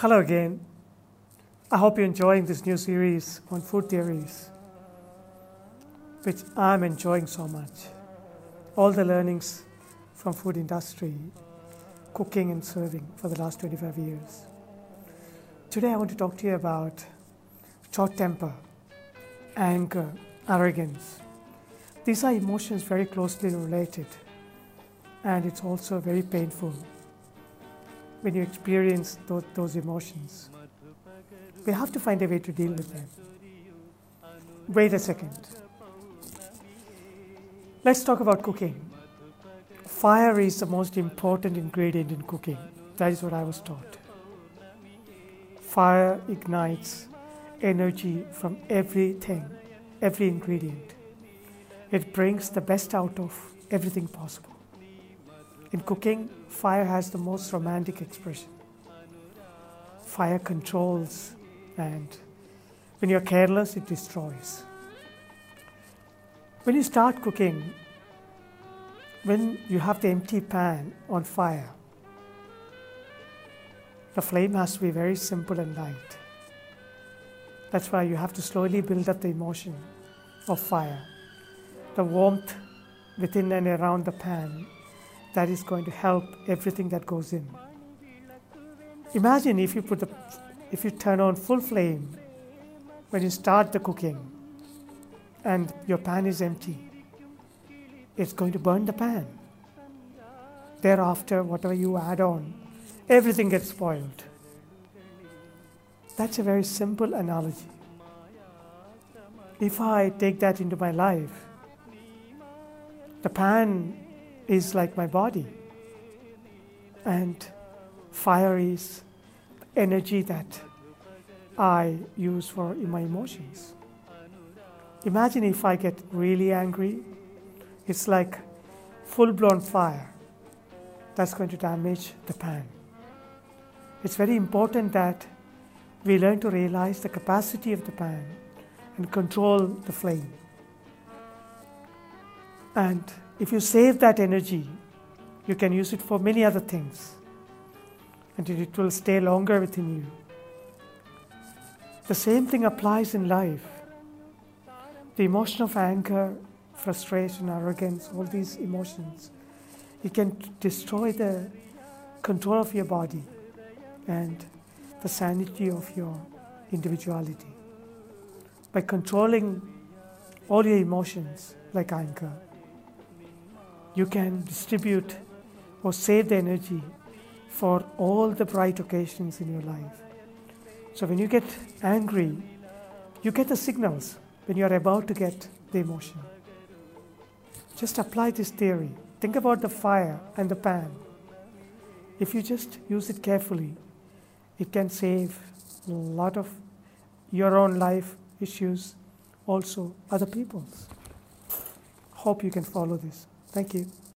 Hello again. I hope you're enjoying this new series on food theories, which I'm enjoying so much. All the learnings from food industry, cooking and serving for the last 25 years. Today I want to talk to you about short temper, anger, arrogance. These are emotions very closely related, and it's also very painful when you experience those, those emotions. We have to find a way to deal with them. Wait a second. Let's talk about cooking. Fire is the most important ingredient in cooking. That is what I was taught. Fire ignites energy from everything, every ingredient. It brings the best out of everything possible. In cooking, fire has the most romantic expression. Fire controls, and when you're careless, it destroys. When you start cooking, when you have the empty pan on fire, the flame has to be very simple and light. That's why you have to slowly build up the emotion of fire, the warmth within and around the pan that is going to help everything that goes in. Imagine if you put the if you turn on full flame when you start the cooking and your pan is empty, it's going to burn the pan. Thereafter, whatever you add on, everything gets spoiled. That's a very simple analogy. If I take that into my life, the pan is like my body, and fire is energy that I use for my emotions. Imagine if I get really angry, it's like full blown fire that's going to damage the pan. It's very important that we learn to realize the capacity of the pan and control the flame. And if you save that energy, you can use it for many other things and it will stay longer within you. The same thing applies in life. The emotion of anger, frustration, arrogance, all these emotions, it can destroy the control of your body and the sanity of your individuality. By controlling all your emotions, like anger, you can distribute or save the energy for all the bright occasions in your life. So when you get angry, you get the signals when you are about to get the emotion. Just apply this theory. Think about the fire and the pan. If you just use it carefully, it can save a lot of your own life issues, also other people's. Hope you can follow this. Thank you.